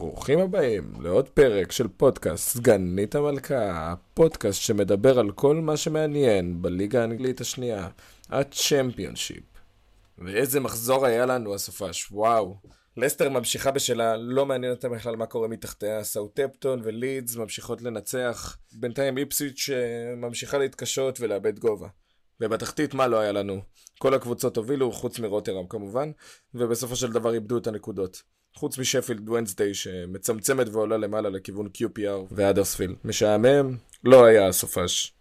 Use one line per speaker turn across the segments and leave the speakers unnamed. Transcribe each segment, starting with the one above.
ברוכים הבאים לעוד פרק של פודקאסט סגנית המלכה, הפודקאסט שמדבר על כל מה שמעניין בליגה האנגלית השנייה, הצ'מפיונשיפ. ואיזה מחזור היה לנו הסופש, וואו. לסטר ממשיכה בשלה, לא מעניין אותה בכלל מה קורה מתחתיה, סאוטפטון ולידס ממשיכות לנצח, בינתיים איפסוויץ' ממשיכה להתקשות ולאבד גובה. ובתחתית מה לא היה לנו? כל הקבוצות הובילו, חוץ מרוטרם כמובן, ובסופו של דבר איבדו את הנקודות. חוץ משפילד ונסדיי שמצמצמת ועולה למעלה לכיוון QPR ואדרספילד. משעמם, לא היה הסופש.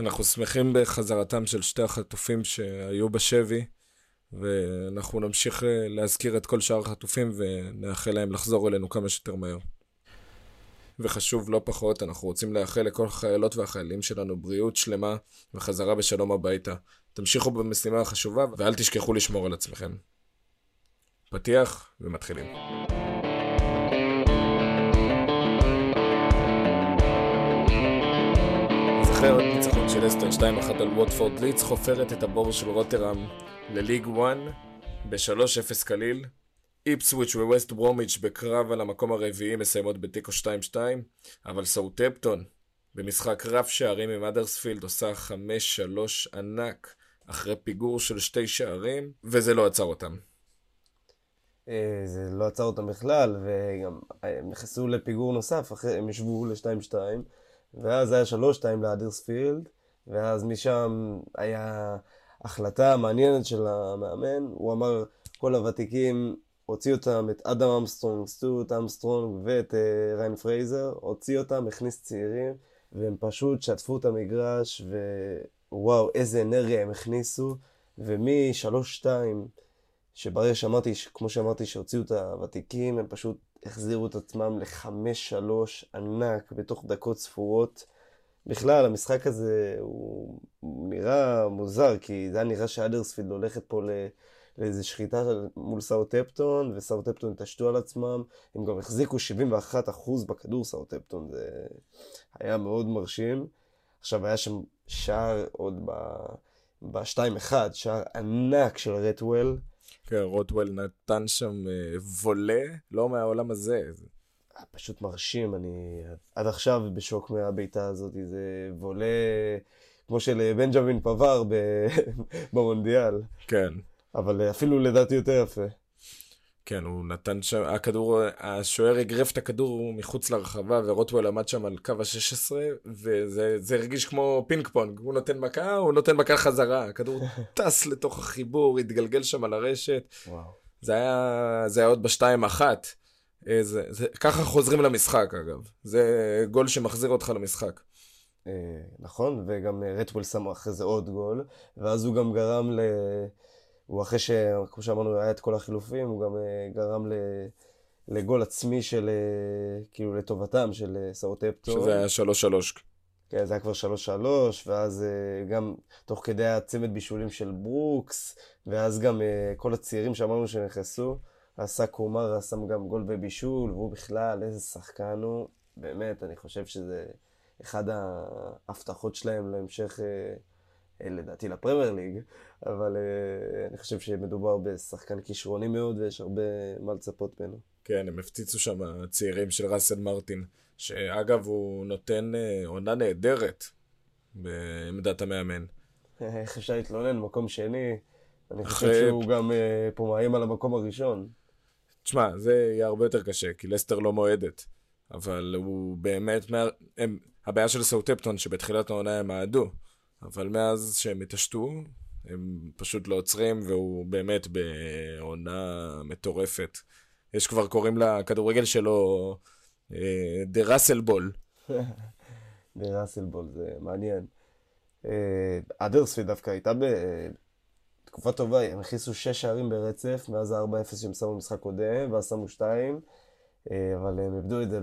אנחנו שמחים בחזרתם של שתי החטופים שהיו בשבי, ואנחנו נמשיך אה, להזכיר את כל שאר החטופים ונאחל להם לחזור אלינו כמה שיותר מהר. וחשוב לא פחות, אנחנו רוצים לאחל לכל החיילות והחיילים שלנו בריאות שלמה וחזרה בשלום הביתה. תמשיכו במשימה החשובה ואל תשכחו לשמור על עצמכם. פתיח ומתחילים. זוכר עוד ניצחון של אסטר 2-1 על ווטפורד ליץ חופרת את הבור של רוטרם לליג 1 ב-3-0 קליל. איפסוויץ' וווסט ברומיץ' בקרב על המקום הרביעי מסיימות בתיקו 2-2 אבל סאוטפטון במשחק רב שערים עם אדרספילד עושה 5-3 ענק אחרי פיגור של שתי שערים וזה לא עצר אותם.
אה, זה לא עצר אותם בכלל, וגם אה, הם נכנסו לפיגור נוסף, אחרי, הם ישבו ל-2-2, ואז היה 3-2 לאדרספילד, ואז משם היה החלטה מעניינת של המאמן, הוא אמר, כל הוותיקים, הוציא אותם, את אדם אמסטרונג, סטיוארט ארמסטרונג ואת uh, ריין פרייזר, הוציא אותם, הכניס צעירים, והם פשוט שטפו את המגרש, וואו, איזה אנרגיה הם הכניסו, ומ-3-2, שברגע שאמרתי, כמו שאמרתי, שהוציאו את הוותיקים, הם פשוט החזירו את עצמם לחמש שלוש ענק בתוך דקות ספורות. בכלל, המשחק הזה הוא נראה מוזר, כי זה היה נראה שהאדרספילד הולכת פה ל... לאיזו שחיטה מול סאוטפטון, וסאוטפטון התעשתו על עצמם. הם גם החזיקו 71% בכדור סאוטפטון, זה היה מאוד מרשים. עכשיו היה שם שער עוד ב-2-1, שער ענק של רטוול.
כן, רוטוול נתן שם אה, וולה, לא מהעולם הזה.
פשוט מרשים, אני עד עכשיו בשוק מהבעיטה הזאת, זה וולה כמו של בנג'מין פבאר במונדיאל.
כן.
אבל אפילו לדעתי יותר יפה.
כן, הוא נתן שם, הכדור, השוער אגרף את הכדור מחוץ לרחבה, ורוטוול עמד שם על קו ה-16, וזה הרגיש כמו פינג פונג, הוא נותן מכה, הוא נותן מכה חזרה, הכדור טס לתוך החיבור, התגלגל שם על הרשת. וואו. זה היה, זה היה עוד בשתיים אחת. אה, זה, זה, ככה חוזרים למשחק, אגב. זה גול שמחזיר אותך למשחק.
אה, נכון, וגם רטוול שם אחרי זה עוד גול, ואז הוא גם גרם ל... הוא אחרי ש... כמו שאמרנו, היה את כל החילופים, הוא גם uh, גרם ל... לגול עצמי של, uh, כאילו, לטובתם, של uh, סאוטפטון.
שזה היה 3-3.
כן, זה היה כבר 3-3, ואז גם תוך כדי הצמד בישולים של ברוקס, ואז גם כל הצעירים שאמרנו שנכנסו, עשה קומרה שם גם גול בבישול, והוא בכלל, איזה שחקן הוא. באמת, אני חושב שזה אחד ההבטחות שלהם להמשך... אה, לדעתי לפרמייר ליג, אבל uh, אני חושב שמדובר בשחקן כישרוני מאוד ויש הרבה מה לצפות ממנו.
כן, הם הפציצו שם הצעירים של ראסל מרטין, שאגב הוא נותן uh, עונה נהדרת בעמדת המאמן.
איך אפשר להתלונן? מקום שני. אני חושב שהוא גם uh, פה מאיים על המקום הראשון.
תשמע, זה יהיה הרבה יותר קשה, כי לסטר לא מועדת. אבל הוא באמת, מה... הם... הבעיה של סאוטפטון שבתחילת העונה הם מעדו. אבל מאז שהם התעשתו, הם פשוט לא עוצרים, והוא באמת בעונה מטורפת. יש כבר קוראים לכדורגל שלו דה ראסל בול.
דה ראסל בול, זה מעניין. אדרספיד דווקא הייתה בתקופה טובה, הם הכניסו שש שערים ברצף, מאז ה-4-0 שהם שמו במשחק קודם, ואז שמו שתיים, אה, אבל הם איבדו את זה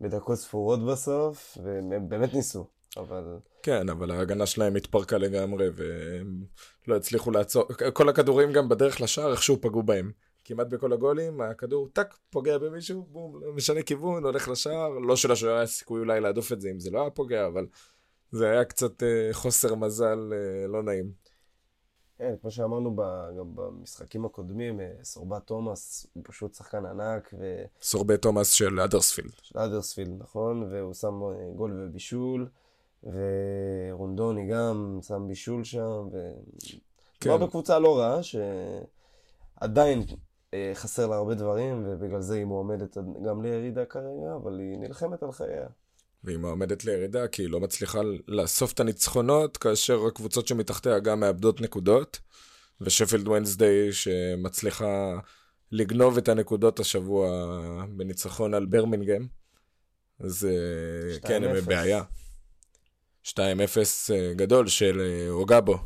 בדקות ספורות בסוף, והם באמת ניסו. אבל...
כן, אבל ההגנה שלהם התפרקה לגמרי, והם לא הצליחו לעצור. כל הכדורים גם בדרך לשער איכשהו פגעו בהם. כמעט בכל הגולים, הכדור טאק, פוגע במישהו, בום, משנה כיוון, הולך לשער. לא שלשוער היה סיכוי אולי להדוף את זה אם זה לא היה פוגע, אבל זה היה קצת אה, חוסר מזל אה, לא נעים.
כן, כמו שאמרנו ב, גם במשחקים הקודמים, אה, סורבה תומאס הוא פשוט שחקן ענק. ו...
סורבה תומאס של אדרספילד.
של אדרספילד, נכון, והוא שם אה, גול ובישול, ורונדוני גם שם בישול שם, ו... כן. כבר בקבוצה לא רעה, שעדיין אה, חסר לה הרבה דברים, ובגלל זה היא מועמדת גם לירידה כרגע, אבל היא נלחמת על חייה.
והיא מועמדת לירידה כי היא לא מצליחה לאסוף את הניצחונות, כאשר הקבוצות שמתחתיה גם מאבדות נקודות, ושפילד ונסדיי שמצליחה לגנוב את הנקודות השבוע בניצחון על ברמינגהם, אז אה, כן, הם בבעיה. 2-0 אה, גדול של אוגבו.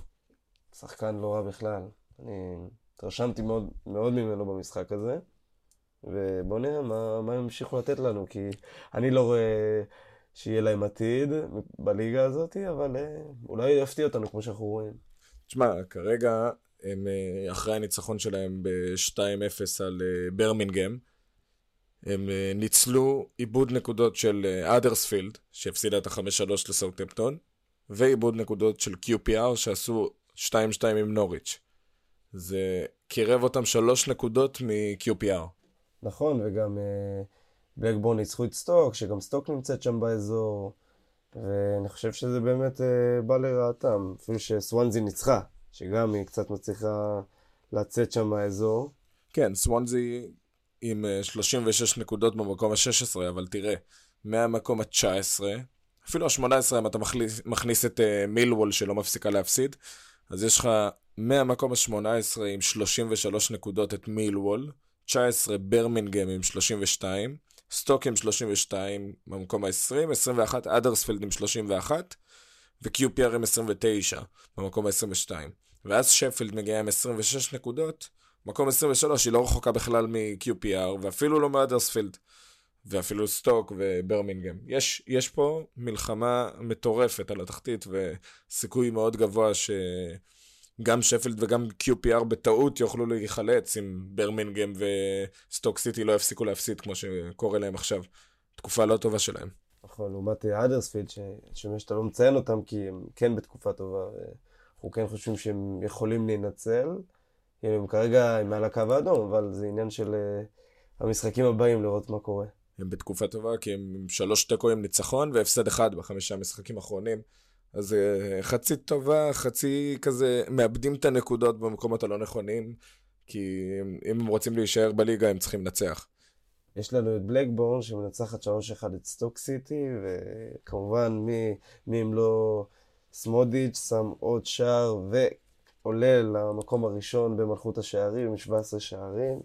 שחקן לא רע בכלל. אני התרשמתי מאוד, מאוד ממנו במשחק הזה, ובואו נראה מה, מה הם ימשיכו לתת לנו, כי אני לא רואה שיהיה להם עתיד בליגה הזאת, אבל אה, אולי יפתיע אותנו כמו שאנחנו רואים.
תשמע, כרגע הם אה, אחרי הניצחון שלהם ב-2-0 על אה, ברמינגהם, הם ניצלו עיבוד נקודות של אדרספילד, שהפסידה את ה-5-3 לסאוטמפטון, ועיבוד נקודות של QPR שעשו 2-2 עם נוריץ'. זה קירב אותם שלוש נקודות מ-QPR.
נכון, וגם uh, בלקבורן ניצחו את סטוק, שגם סטוק נמצאת שם באזור, ואני חושב שזה באמת uh, בא לרעתם. אפילו שסוונזי ניצחה, שגם היא קצת מצליחה לצאת שם מהאזור.
כן, סוונזי עם uh, 36 נקודות במקום ה-16, אבל תראה, מהמקום ה-19, אפילו ה-18 אם אתה מכניס, מכניס את uh, מילוול שלא מפסיקה להפסיד, אז יש לך מהמקום ה-18 עם 33 נקודות את מילוול, 19 ברמינגהם עם 32, סטוק עם 32 במקום ה-20, 21 אדרספלד עם 31, ו-QPR עם 29 במקום ה-22. ואז שפילד מגיעה עם 26 נקודות, מקום 23 היא לא רחוקה בכלל מ-QPR, ואפילו לא מאדרספילד, ואפילו סטוק וברמינגהם. יש, יש פה מלחמה מטורפת על התחתית, וסיכוי מאוד גבוה ש... גם שפילד וגם QPR בטעות יוכלו להיחלץ אם ברמינגהם וסטוק סיטי לא יפסיקו להפסיד כמו שקורה להם עכשיו. תקופה לא טובה שלהם.
נכון, לעומת אדרספילד, שמה שאתה לא מציין אותם כי הם כן בתקופה טובה, ואנחנו כן חושבים שהם יכולים להינצל. הם כרגע הם מעל הקו האדום, אבל זה עניין של uh, המשחקים הבאים לראות מה קורה.
הם בתקופה טובה כי הם עם שלוש תיקו עם ניצחון והפסד אחד בחמישה משחקים האחרונים. אז אה, חצי טובה, חצי כזה, מאבדים את הנקודות במקומות הלא נכונים, כי אם הם רוצים להישאר בליגה הם צריכים לנצח.
יש לנו את בלקבורן שמנצחת 3-1 את סטוק סיטי, וכמובן מי, מי אם לא סמודיץ' שם עוד שער ועולה למקום הראשון במלכות השערים עם 17 שערים,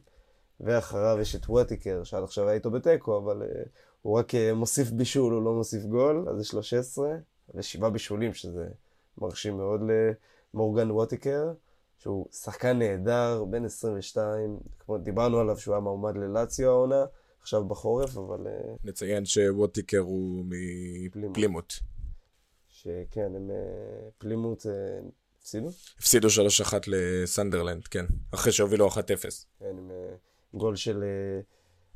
ואחריו יש את ווטיקר, שעד עכשיו היה איתו בתיקו, אבל uh, הוא רק uh, מוסיף בישול, הוא לא מוסיף גול, אז יש לו 16. ושבעה בישולים, שזה מרשים מאוד למורגן ווטיקר, שהוא שחקן נהדר, בן 22, כמו דיברנו עליו שהוא היה מועמד ללאציו העונה, עכשיו בחורף, אבל... אה,
נציין שווטיקר הוא מפלימוט.
שכן, הם פלימוט אה, הפסידו?
הפסידו 3-1 לסנדרלנד, כן, אחרי שהובילו 1-0.
כן, עם גול של...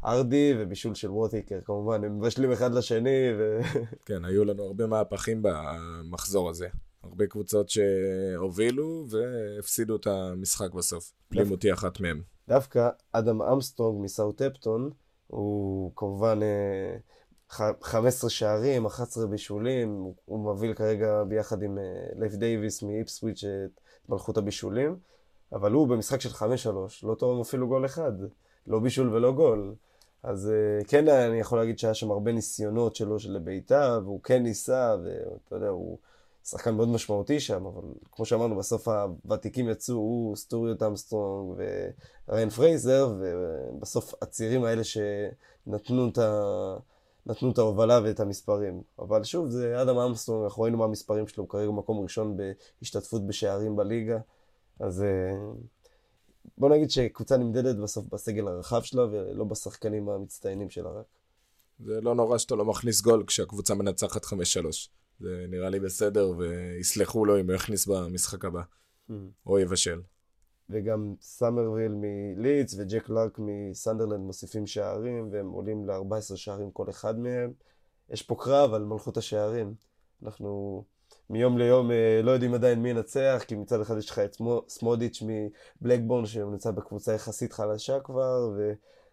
הארדי ובישול של ווטיקר, כמובן, הם מבשלים אחד לשני. ו...
כן, היו לנו הרבה מהפכים במחזור הזה. הרבה קבוצות שהובילו והפסידו את המשחק בסוף. פלימות' היא אחת מהם.
דווקא אדם ארמסטרונג מסאות'המפטון, הוא כמובן 15 אה, שערים, 11 בישולים, הוא מוביל כרגע ביחד עם אה, לייף דייוויס מאיפסוויץ' את מלכות הבישולים, אבל הוא במשחק של 5-3, לא טוב אפילו גול אחד, לא בישול ולא גול. אז אה, כן, אני יכול להגיד שהיה שם הרבה ניסיונות שלו של לבעיטה, והוא כן ניסה, ואתה יודע, הוא שחקן מאוד משמעותי שם, אבל כמו שאמרנו, בסוף הוותיקים יצאו, הוא, סטיוארט ארמסטרונג וריאן פרייזר, ובסוף הצעירים האלה שנתנו את ה... נתנו את ההובלה ואת המספרים. אבל שוב, זה אדם ארמסטרונג, אנחנו ראינו מה המספרים שלו, הוא כרגע מקום ראשון בהשתתפות בשערים בליגה, אז אה, בוא נגיד שקבוצה נמדדת בסוף בסגל הרחב שלה ולא בשחקנים המצטיינים שלה רק.
זה לא נורא שאתה לא מכניס גול כשהקבוצה מנצחת 5-3. זה נראה לי בסדר, ויסלחו לו אם הוא יכניס במשחק הבא. אממ. או יבשל.
וגם סאמרוויל מלידס וג'ק קלארק מסנדרלנד מוסיפים שערים, והם עולים ל-14 שערים כל אחד מהם. יש פה קרב על מלכות השערים. אנחנו מיום ליום אה, לא יודעים עדיין מי ינצח, כי מצד אחד יש לך את סמודיץ' מבלקבורן שנמצא בקבוצה יחסית חלשה כבר,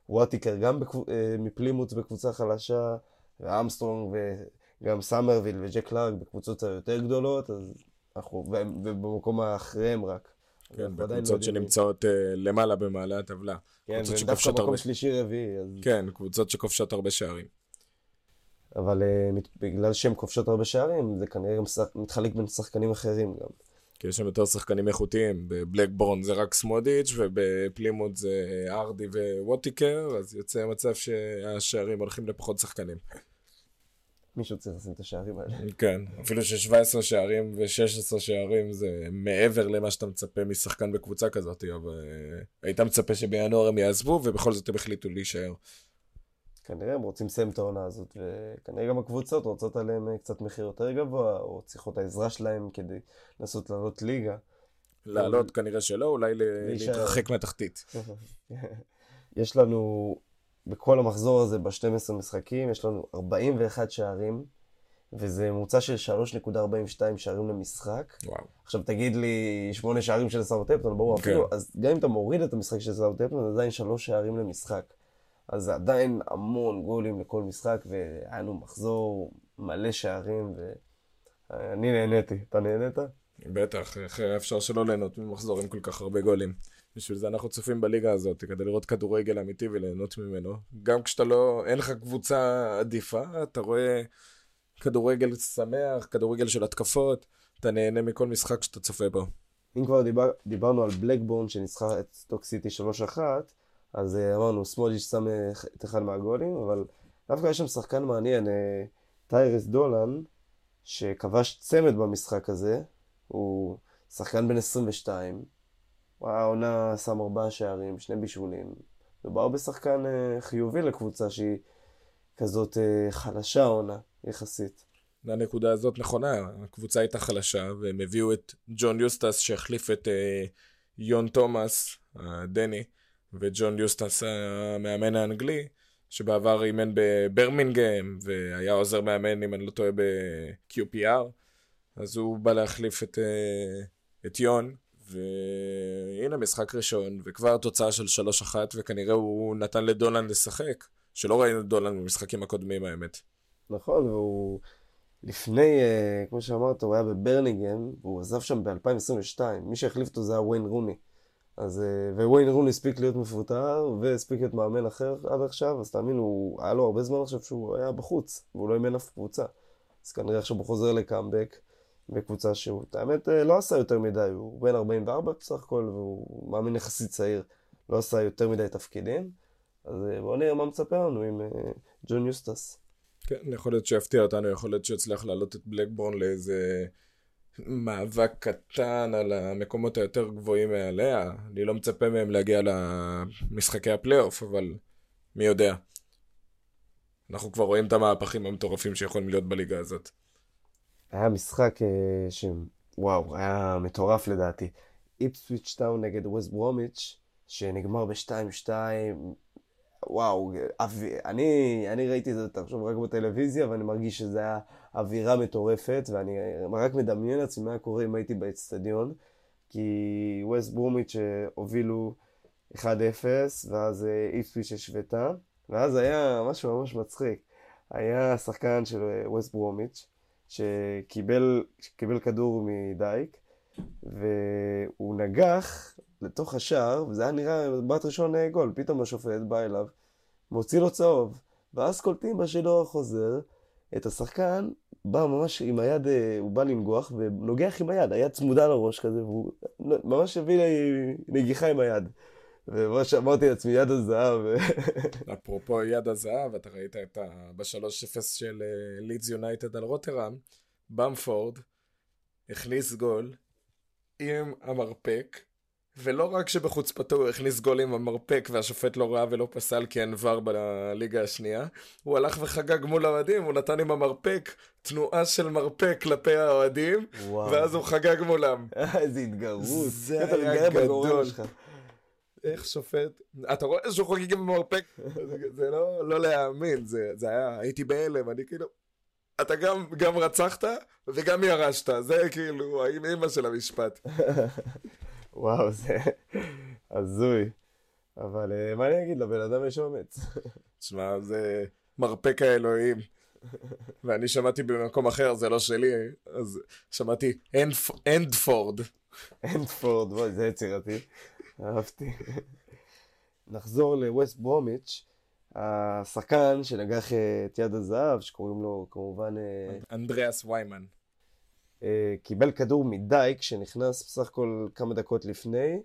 וווטיקר גם בקב... אה, מפלימות' בקבוצה חלשה, וארמסטרונג וגם סאמרוויל וג'ק קלארק בקבוצות היותר גדולות, אז אנחנו, ובמקום האחריהם רק.
כן, בקבוצות לא שנמצאות אה, למעלה במעלה הטבלה.
כן, ודווקא מקום הרבה... שלישי רביעי. אז...
כן, קבוצות שכובשות הרבה שערים.
אבל uh, בגלל שהן כובשות הרבה שערים, זה כנראה גם. מתחלק בין שחקנים אחרים גם.
כי יש שם יותר שחקנים איכותיים, בבלקבורן זה רק סמודיץ' ובפלימוד זה ארדי וווטיקר, אז יוצא מצב שהשערים הולכים לפחות שחקנים.
מישהו צריך לשים את השערים האלה.
כן, אפילו ש-17 שערים ו-16 שערים זה מעבר למה שאתה מצפה משחקן בקבוצה כזאת, אבל אה, היית מצפה שבינואר הם יעזבו, ובכל זאת הם החליטו להישאר.
כנראה הם רוצים לסיים את העונה הזאת, וכנראה גם הקבוצות רוצות עליהם אה, קצת מחיר יותר גבוה, או צריכות העזרה שלהם כדי לנסות לעלות ליגה.
לעלות כנראה שלא, אולי להתרחק מהתחתית.
יש לנו בכל המחזור הזה, ב-12 משחקים, יש לנו 41 שערים, וזה ממוצע של 3.42 שערים למשחק.
וואו.
עכשיו תגיד לי, 8 שערים של סאוטהפטון, ברור, כן. אפילו, אז גם אם אתה מוריד את המשחק של סאוטהפטון, עדיין 3 שערים למשחק. אז זה עדיין המון גולים לכל משחק, והיה לנו מחזור מלא שערים, ואני נהניתי. אתה נהנית?
בטח, איך אפשר שלא ליהנות ממחזורים כל כך הרבה גולים. בשביל זה אנחנו צופים בליגה הזאת, כדי לראות כדורגל אמיתי וליהנות ממנו. גם כשאתה לא, אין לך קבוצה עדיפה, אתה רואה כדורגל שמח, כדורגל של התקפות, אתה נהנה מכל משחק שאתה צופה בו.
אם כבר דיבר, דיברנו על בלקבורן שניצחה את סטוק סיטי 3-1, אז אה, אמרנו, סמוליש שם אה, את אחד מהגולים, אבל דווקא יש שם שחקן מעניין, אה, טיירס דולן, שכבש צמד במשחק הזה, הוא שחקן בן 22, העונה שם ארבעה שערים, שני בישולים. מדובר בשחקן uh, חיובי לקבוצה שהיא כזאת uh, חלשה עונה, יחסית.
הנקודה הזאת נכונה, הקבוצה הייתה חלשה, והם הביאו את ג'ון יוסטס שהחליף את uh, יון תומאס, הדני, וג'ון יוסטס המאמן האנגלי, שבעבר אימן בברמינגהם, והיה עוזר מאמן, אם אני לא טועה, ב-QPR, אז הוא בא להחליף את, את יון, והנה משחק ראשון, וכבר תוצאה של 3-1, וכנראה הוא נתן לדולן לשחק, שלא ראינו את דולן במשחקים הקודמים האמת.
נכון, והוא לפני, אה, כמו שאמרת, הוא היה בברניגן, והוא עזב שם ב-2022, מי שהחליף אותו זה היה וויין רוני. אז, אה, וויין רוני הספיק להיות מפוטר, והספיק להיות מאמן אחר עד עכשיו, אז תאמין, הוא, היה לו הרבה זמן עכשיו שהוא היה בחוץ, והוא לא אימן אף קבוצה. אז כנראה עכשיו הוא חוזר לקאמבק. בקבוצה שהוא, האמת, אה, לא עשה יותר מדי, הוא בן 44 בסך הכל, והוא מאמין יחסית צעיר, לא עשה יותר מדי תפקידים. אז אה, בואו נראה מה מצפה לנו עם אה, ג'ון יוסטס.
כן, יכול להיות שיפתיע אותנו, יכול להיות שיצליח להעלות את בלקבורן לאיזה מאבק קטן על המקומות היותר גבוהים מעליה. אני לא מצפה מהם להגיע למשחקי הפלייאוף, אבל מי יודע. אנחנו כבר רואים את המהפכים המטורפים שיכולים להיות בליגה הזאת.
היה משחק אה, ש... וואו, היה מטורף לדעתי. איפסוויץ' טאון נגד ווסט ברומיץ', שנגמר ב-2-2. וואו, אב... אני, אני ראיתי את זה, תחשוב, רק בטלוויזיה, ואני מרגיש שזה היה אווירה מטורפת, ואני רק מדמיין לעצמי מה קורה אם הייתי באצטדיון, כי ווסט ברומיץ' אה, הובילו 1-0, ואז אה, איפסוויץ' השוותה, ואז היה משהו ממש מצחיק. היה שחקן של ווסט ברומיץ', שקיבל כדור מדייק, והוא נגח לתוך השער, וזה היה נראה בת ראשון אה, גול, פתאום השופט בא אליו, מוציא לו צהוב, ואז קולטים בשידור החוזר את השחקן, בא ממש עם היד, אה, הוא בא לנגוח, ונוגח עם היד, היד צמודה לראש כזה, והוא ממש הביא לי נגיחה עם היד. ומה שאמרתי לעצמי, יד הזהב.
אפרופו יד הזהב, אתה ראית את ה... ב-3-0 של לידס אה, יונייטד על רוטרם, במפורד הכניס גול עם המרפק, ולא רק שבחוצפתו הוא הכניס גול עם המרפק והשופט לא ראה ולא פסל כי אין ור בליגה השנייה, הוא הלך וחגג מול האוהדים, הוא נתן עם המרפק תנועה של מרפק כלפי האוהדים, ואז הוא חגג מולם.
איזה התגרות.
זה היה גדול. איך שופט, אתה רואה שהוא חוגג עם המרפק, זה לא, לא להאמין, זה, זה היה, הייתי בהלם, אני כאילו, אתה גם, גם רצחת וגם ירשת, זה כאילו האימא של המשפט.
וואו, זה הזוי. אבל אה, מה אני אגיד, לבן אדם יש אומץ.
תשמע, זה מרפק האלוהים. ואני שמעתי במקום אחר, זה לא שלי, אז שמעתי אנדפורד.
אנדפורד, בואי, זה יצירתי. אהבתי. נחזור לווסט ברומיץ', השחקן שנגח את יד הזהב, שקוראים לו כמובן... אה,
אנדריאס ויימן.
אה, קיבל כדור מדייק, שנכנס בסך הכל כמה דקות לפני,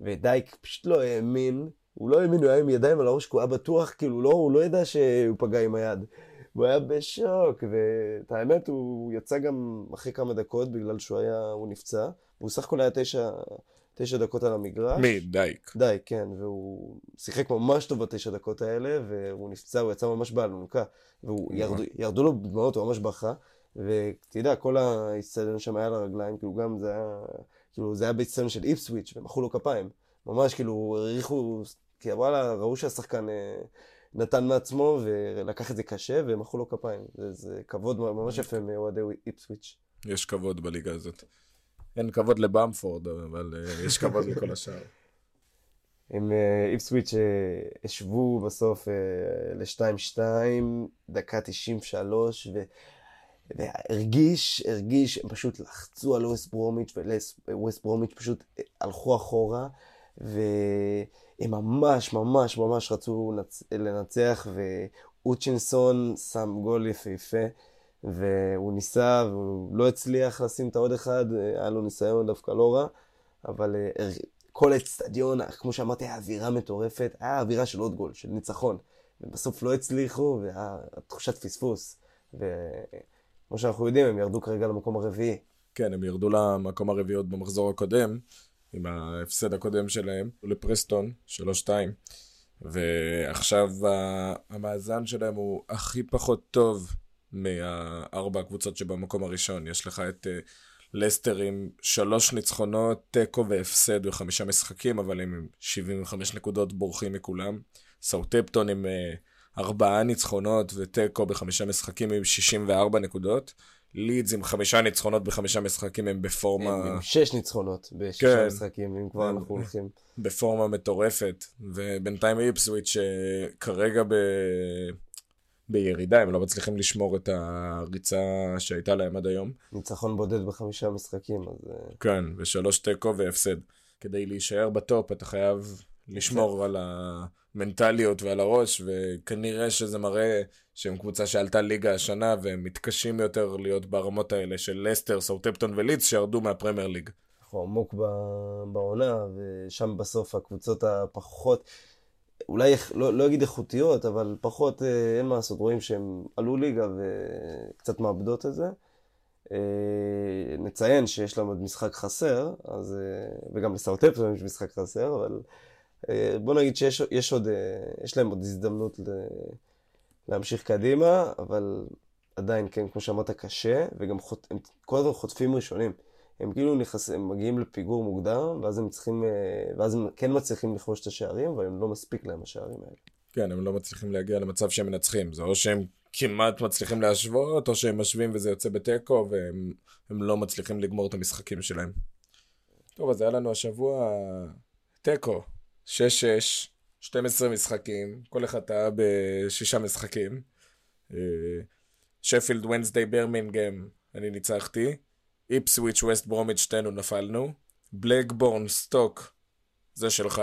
ודייק פשוט לא האמין, הוא לא האמין, הוא היה עם ידיים על הראש, כי הוא היה בטוח, כאילו, לא, הוא לא ידע שהוא פגע עם היד. הוא היה בשוק, ואת האמת, הוא יצא גם אחרי כמה דקות, בגלל שהוא היה, הוא נפצע, והוא סך הכל היה תשע, תשע דקות על המגרש.
מי? דייק.
דייק, כן, והוא שיחק ממש טוב בתשע דקות האלה, והוא נפצע, הוא יצא ממש באלונקה, וירדו לו דמעות, הוא ממש בכה, ואתה יודע, כל האיצטדיון שם היה לרגליים, כאילו גם זה היה, כאילו זה היה באיצטדיון של איפסוויץ', ומחאו לו כפיים. ממש כאילו העריכו, כי וואלה, ראו שהשחקן אה, נתן מעצמו ולקח את זה קשה, ומחאו לו כפיים. זה, זה כבוד ממש יפה מאוהדי איפסוויץ'.
יש כבוד בליגה הזאת. אין כבוד לבמפורד, אבל uh, יש כבוד לכל השאר.
הם איפסוויץ' השוו בסוף ל-2-2, דקה 93, ו... והרגיש, הרגיש, הם פשוט לחצו על ווסט ברומיץ', וווסט ברומיץ' פשוט הלכו אחורה, והם ממש ממש ממש רצו לנצח, ואוצ'ינסון שם גול יפהפה. והוא ניסה והוא לא הצליח לשים את העוד אחד, היה לו ניסיון דווקא לא רע, אבל אה, כל האצטדיון, כמו שאמרתי, היה אווירה מטורפת, היה אווירה של עוד גול, של ניצחון. ובסוף לא הצליחו, והיה תחושת פספוס. וכמו שאנחנו יודעים, הם ירדו כרגע למקום הרביעי.
כן, הם ירדו למקום הרביעי עוד במחזור הקודם, עם ההפסד הקודם שלהם, לפרסטון, 3-2. ועכשיו המאזן שלהם הוא הכי פחות טוב מהארבע הקבוצות שבמקום הראשון. יש לך את uh, לסטר עם שלוש ניצחונות, תיקו והפסד בחמישה משחקים, אבל הם עם 75 נקודות בורחים מכולם. סאוטפטון עם uh, ארבעה ניצחונות ותיקו בחמישה משחקים עם 64 נקודות. לידס עם חמישה ניצחונות בחמישה משחקים הם בפורמה...
עם, עם שש ניצחונות בשישה כן. משחקים, אם כבר אנחנו הולכים.
בפורמה מטורפת, ובינתיים איפסוויץ' שכרגע ב... בירידה, הם לא מצליחים לשמור את הריצה שהייתה להם עד היום.
ניצחון בודד בחמישה משחקים, אז... אה,
כן, ושלוש תיקו והפסד. כדי להישאר בטופ אתה חייב לשמור על המנטליות ועל הראש, וכנראה שזה מראה שהם קבוצה שעלתה ליגה השנה, והם מתקשים יותר להיות ברמות האלה של לסטר, סאוטפטון ולידס שירדו מהפרמייר ליג.
אנחנו עמוק בעונה, ושם בסוף הקבוצות הפחות... אולי לא, לא אגיד איכותיות, אבל פחות, אה, אין מה לעשות, רואים שהם עלו ליגה וקצת מאבדות את זה. אה, נציין שיש להם עוד משחק חסר, אז, אה, וגם לסאוטפטון יש משחק חסר, אבל בוא נגיד שיש עוד, יש להם עוד הזדמנות להמשיך קדימה, אבל עדיין, כן, כמו שאמרת, קשה, וגם חוט, הם כל הזמן חוטפים ראשונים. הם כאילו נכנס, הם מגיעים לפיגור מוקדם, ואז הם צריכים, אה, ואז הם כן מצליחים לכבוש את השערים, אבל הם לא מספיק להם השערים האלה.
כן, הם לא מצליחים להגיע למצב שהם מנצחים. זה או שהם כמעט מצליחים להשוות, או שהם משווים וזה יוצא בתיקו, והם לא מצליחים לגמור את המשחקים שלהם. טוב, אז היה לנו השבוע תיקו, 6-6, 12 משחקים, כל אחד טעה בשישה משחקים. שפילד ונסדי ברמינגהם, אני ניצחתי. איפסוויץ' ווסט ברומיץ' שתינו נפלנו. בלקבורן סטוק, זה שלך.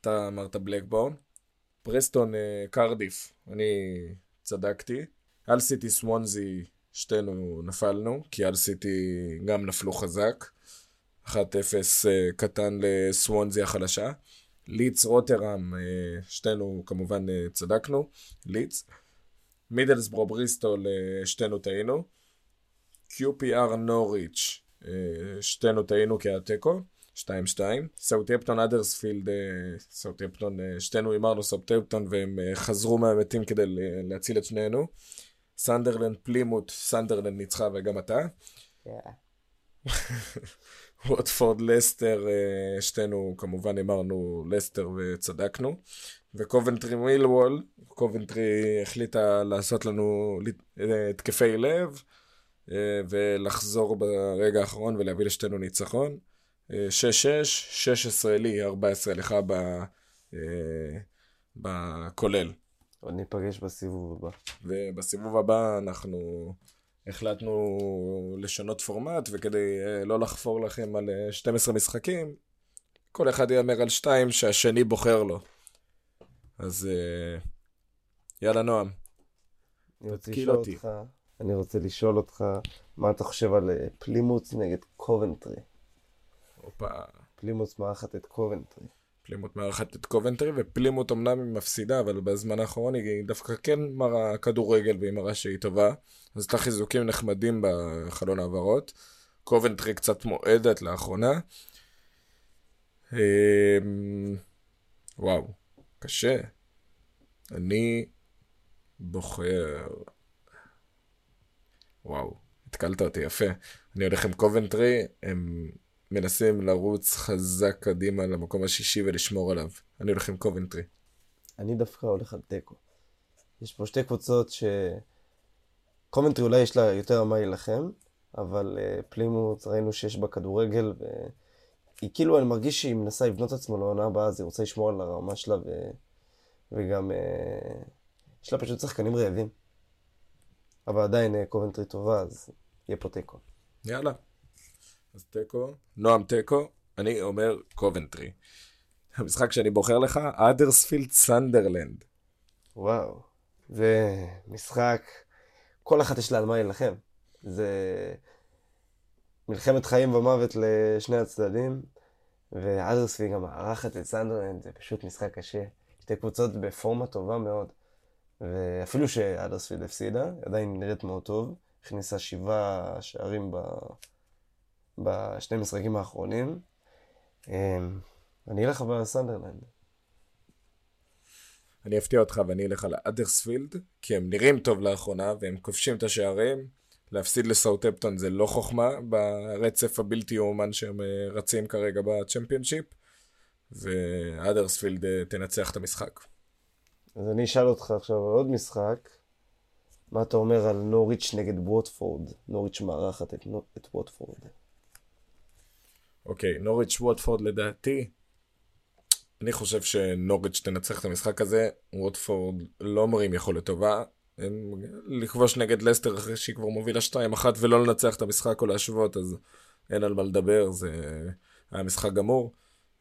אתה אמרת בלקבורן. פרסטון אה, קרדיף, אני צדקתי. אל סיטי סוונזי, שתינו נפלנו, כי אל סיטי גם נפלו חזק. 1-0 אה, קטן לסוונזי החלשה. ליץ רוטרם, אה, שתינו כמובן צדקנו, ליץ. מידלסברו בריסטול, שתינו טעינו. QPR נוריץ', אה, שנינו טעינו היה תיקו, 2-2. סאות'המפטון האדרספילד, אה, סאות'המפטון, אה, שנינו הימרנו סאות'המפטון והם חזרו מהמתים כדי להציל את שנינו. סנדרלנד פלימות', סנדרלנד ניצחה וגם אתה. ווטפורד לסטר, שנינו כמובן הימרנו לסטר וצדקנו. וקובנטרי מילוול, קובנטרי החליטה לעשות לנו התקפי לב, ולחזור ברגע האחרון ולהביא לשתינו ניצחון. 6-6, 16 לי, 14 לך ב, אה, בכולל.
עוד ניפגש בסיבוב הבא.
ובסיבוב הבא אנחנו החלטנו לשנות פורמט, וכדי אה, לא לחפור לכם על 12 משחקים, כל אחד יאמר על שתיים שהשני בוחר לו. אז יאללה נועם.
רוצה לשאול אותך, אני רוצה לשאול אותך, מה אתה חושב על אה, פלימות' נגד קובנטרי?
הופה.
פלימות' מארחת את קובנטרי.
פלימות' מארחת את קובנטרי, ופלימות' אמנם היא מפסידה, אבל בזמן האחרון היא דווקא כן מראה כדורגל והיא מראה שהיא טובה. אז יש לה חיזוקים נחמדים בחלון העברות. קובנטרי קצת מועדת לאחרונה. אמ, וואו, קשה. אני בוחר וואו, התקלת אותי יפה. אני הולך עם קובנטרי, הם מנסים לרוץ חזק קדימה למקום השישי ולשמור עליו. אני הולך עם קובנטרי.
אני דווקא הולך על תיקו. יש פה שתי קבוצות ש... קובנטרי אולי יש לה יותר מה להילחם, אבל אה, פלימות' ראינו שיש בה כדורגל, והיא כאילו, אני מרגיש שהיא מנסה לבנות את עצמו לעונה הבאה, אז היא רוצה לשמור על הרמה שלה, ו... וגם אה, יש לה פשוט שחקנים רעבים. אבל עדיין אה, קובנטרי טובה, אז יהיה פה תיקו.
יאללה. אז תיקו. נועם תיקו, אני אומר קובנטרי. המשחק שאני בוחר לך, האדרספילד סנדרלנד.
וואו, זה משחק, כל אחת יש לה על מה להילחם. זה מלחמת חיים ומוות לשני הצדדים, והאדרספילד גם מארחת את סנדרלנד, זה פשוט משחק קשה. שתי קבוצות בפורמה טובה מאוד. ואפילו שהאדרספילד הפסידה, עדיין נראית מאוד טוב. הכניסה שבעה שערים ב... בשני משחקים האחרונים. אמ, אני אלך בסנדרלנד.
אני אפתיע אותך ואני אלך על אדרספילד, כי הם נראים טוב לאחרונה והם כובשים את השערים. להפסיד לסאוטפטון זה לא חוכמה ברצף הבלתי יאומן שהם אה, רצים כרגע בצ'מפיונשיפ, ואדרספילד אה, תנצח את המשחק.
אז אני אשאל אותך עכשיו על עוד משחק. מה אתה אומר על נוריץ' נגד ווטפורד? נוריץ' מארחת את, את ווטפורד.
אוקיי, נוריץ' ווטפורד לדעתי, אני חושב שנוריץ' תנצח את המשחק הזה. ווטפורד לא מראים יכולת טובה. הם לכבוש נגד לסטר אחרי שהיא כבר מובילה 2-1 ולא לנצח את המשחק או להשוות, אז אין על מה לדבר, זה היה משחק גמור.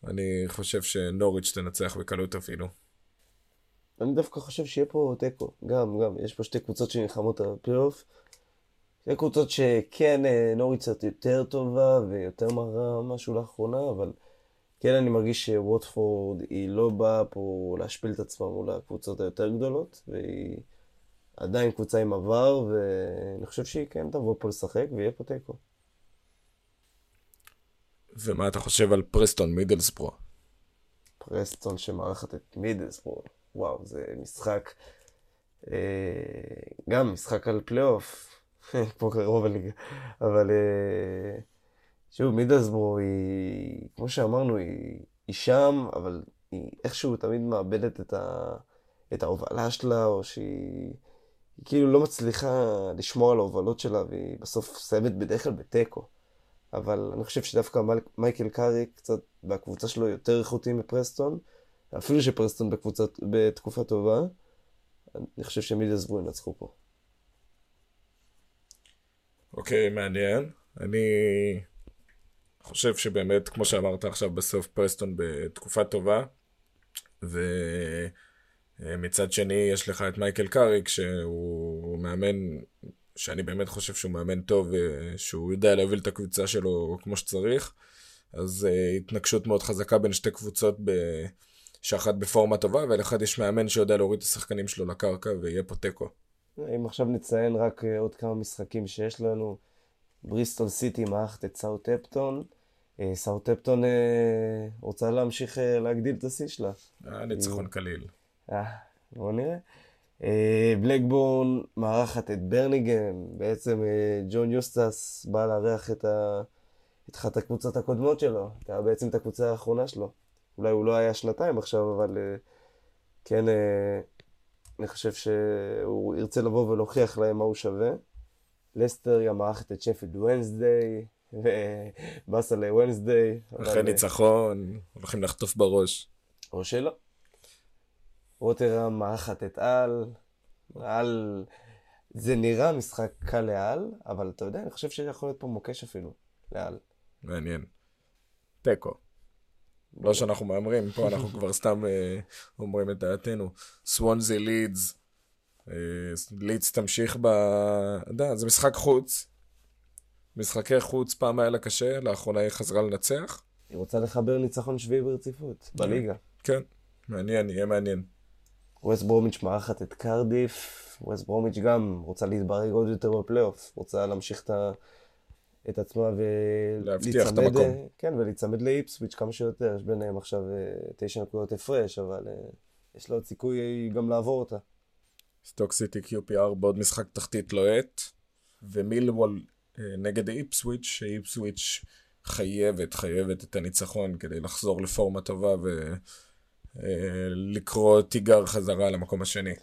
אני חושב שנוריץ' תנצח בקלות אפילו.
אני דווקא חושב שיהיה פה תיקו, גם, גם, יש פה שתי קבוצות שנלחמות על הפלייאוף. שתי קבוצות שכן, אה, נורי קצת יותר טובה ויותר מראה משהו לאחרונה, אבל כן אני מרגיש שווטפורד היא לא באה פה להשפיל את עצמה מול הקבוצות היותר גדולות, והיא עדיין קבוצה עם עבר, ואני חושב שהיא כן תבוא פה לשחק ויהיה פה תיקו.
ומה אתה חושב על פרסטון מידלסברו?
פרסטון שמארחת את מידלסברו. וואו, זה משחק, אה, גם משחק על פלייאוף, כמו קרוב הליגה, אבל אה, שוב, מידלסבורו היא, כמו שאמרנו, היא, היא שם, אבל היא איכשהו תמיד מאבדת את, ה, את ההובלה שלה, או שהיא היא כאילו לא מצליחה לשמור על ההובלות שלה, והיא בסוף מסיימת בדרך כלל בתיקו. אבל אני חושב שדווקא מייקל קארי קצת, והקבוצה שלו יותר איכותי מפרסטון, אפילו שפרסטון בקבוצת, בתקופה טובה, אני חושב שמידלסבורג ינצחו פה.
אוקיי, okay, מעניין. אני חושב שבאמת, כמו שאמרת עכשיו בסוף, פרסטון בתקופה טובה, ומצד שני יש לך את מייקל קאריק, שהוא מאמן, שאני באמת חושב שהוא מאמן טוב, שהוא יודע להוביל את הקבוצה שלו כמו שצריך. אז uh, התנגשות מאוד חזקה בין שתי קבוצות ב... שאחת בפורמה טובה, ולאחד יש מאמן שיודע להוריד את השחקנים שלו לקרקע, ויהיה פה תיקו.
אם עכשיו נציין רק אה, עוד כמה משחקים שיש לנו, בריסטול סיטי מארחת את סאות'המפטון. אה, סאות'המפטון אה, רוצה להמשיך להגדיל את השיא שלה.
אה, ניצחון קליל.
אה, בואו נראה. בלקבורן מארחת את ברמינגהאם, בעצם ג'ון יוסטס בא לארח את, אחת הקבוצות הקודמות שלו, בעצם את הקבוצה האחרונה שלו. אולי הוא לא היה שנתיים עכשיו, אבל אה, כן, אה, אני חושב שהוא ירצה לבוא ולהוכיח להם מה הוא שווה. לסטר גם מארחת את שפילד וונסדיי, ובאסה לוונסדיי.
אחרי ניצחון, הולכים לחטוף בראש.
או שלא. רוטרם מארחת את על. על... זה נראה משחק קל לאל, אבל אתה יודע, אני חושב שיכול להיות פה מוקש אפילו, לאל.
מעניין. תיקו. לא שאנחנו מהמרים, פה אנחנו כבר סתם אה, אומרים את דעתנו. סוונזי לידס, לידס תמשיך ב... אתה יודע, זה משחק חוץ. משחקי חוץ פעם היה לה קשה, לאחרונה היא חזרה לנצח.
היא רוצה לחבר ניצחון שביעי ברציפות, בליגה.
כן, מעניין, יהיה מעניין.
ווסט ברומיץ' מארחת את קרדיף, ווסט ברומיץ' גם רוצה להתברג עוד יותר בפלייאוף, רוצה להמשיך את, ה... את עצמה
את המקום.
כן, ולהיצמד לאיפסוויץ' כמה שיותר, יש ביניהם עכשיו אה, תשע נקודות הפרש, אבל אה, יש לו עוד סיכוי גם לעבור אותה.
סטוק סיטי QPR בעוד משחק תחתית לוהט, ומילוול אה, נגד איפסוויץ', שאיפסוויץ' חייבת, חייבת את הניצחון כדי לחזור לפורמה טובה ולקרוא תיגר חזרה למקום השני.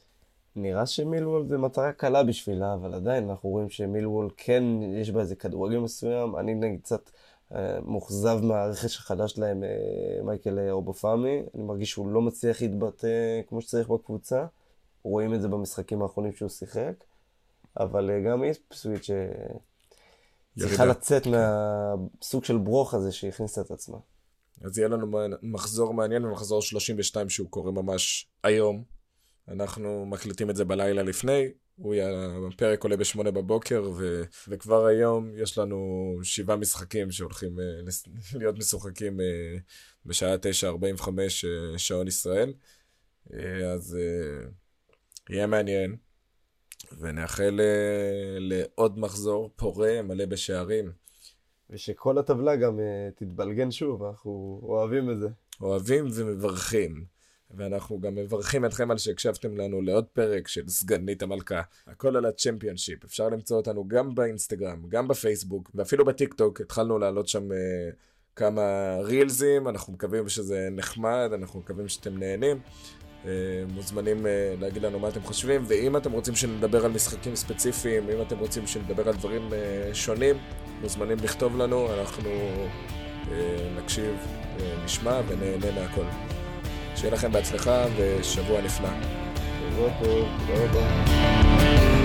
נראה שמילוול זה מטרה קלה בשבילה, אבל עדיין אנחנו רואים שמילוול כן, יש בה איזה כדורגל מסוים. אני נגיד קצת אה, מאוכזב מהרכש החדש שלהם, אה, מייקל אורבופמי. אני מרגיש שהוא לא מצליח להתבטא כמו שצריך בקבוצה. רואים את זה במשחקים האחרונים שהוא שיחק. אבל אה, גם איפסוויץ' צריכה לצאת מהסוג של ברוך הזה שהכניסה את עצמה.
אז יהיה לנו מחזור מעניין ומחזור 32 שהוא קורה ממש היום. אנחנו מקליטים את זה בלילה לפני, הוא הפרק עולה בשמונה בבוקר, ו, וכבר היום יש לנו שבעה משחקים שהולכים uh, להיות משוחקים uh, בשעה 9.45 uh, שעון ישראל. Uh, אז uh, יהיה מעניין, ונאחל uh, לעוד מחזור פורה מלא בשערים.
ושכל הטבלה גם uh, תתבלגן שוב, אנחנו אוהבים את זה.
אוהבים ומברכים. ואנחנו גם מברכים אתכם על שהקשבתם לנו לעוד פרק של סגנית המלכה. הכל על הצ'מפיונשיפ. אפשר למצוא אותנו גם באינסטגרם, גם בפייסבוק, ואפילו בטיק טוק. התחלנו להעלות שם uh, כמה רילזים, אנחנו מקווים שזה נחמד, אנחנו מקווים שאתם נהנים. Uh, מוזמנים uh, להגיד לנו מה אתם חושבים, ואם אתם רוצים שנדבר על משחקים ספציפיים, אם אתם רוצים שנדבר על דברים uh, שונים, מוזמנים לכתוב לנו, אנחנו נקשיב, נשמע ונהנה מהכל. שיהיה לכם בהצלחה ושבוע נפלא.
שבוע טוב, תודה רבה.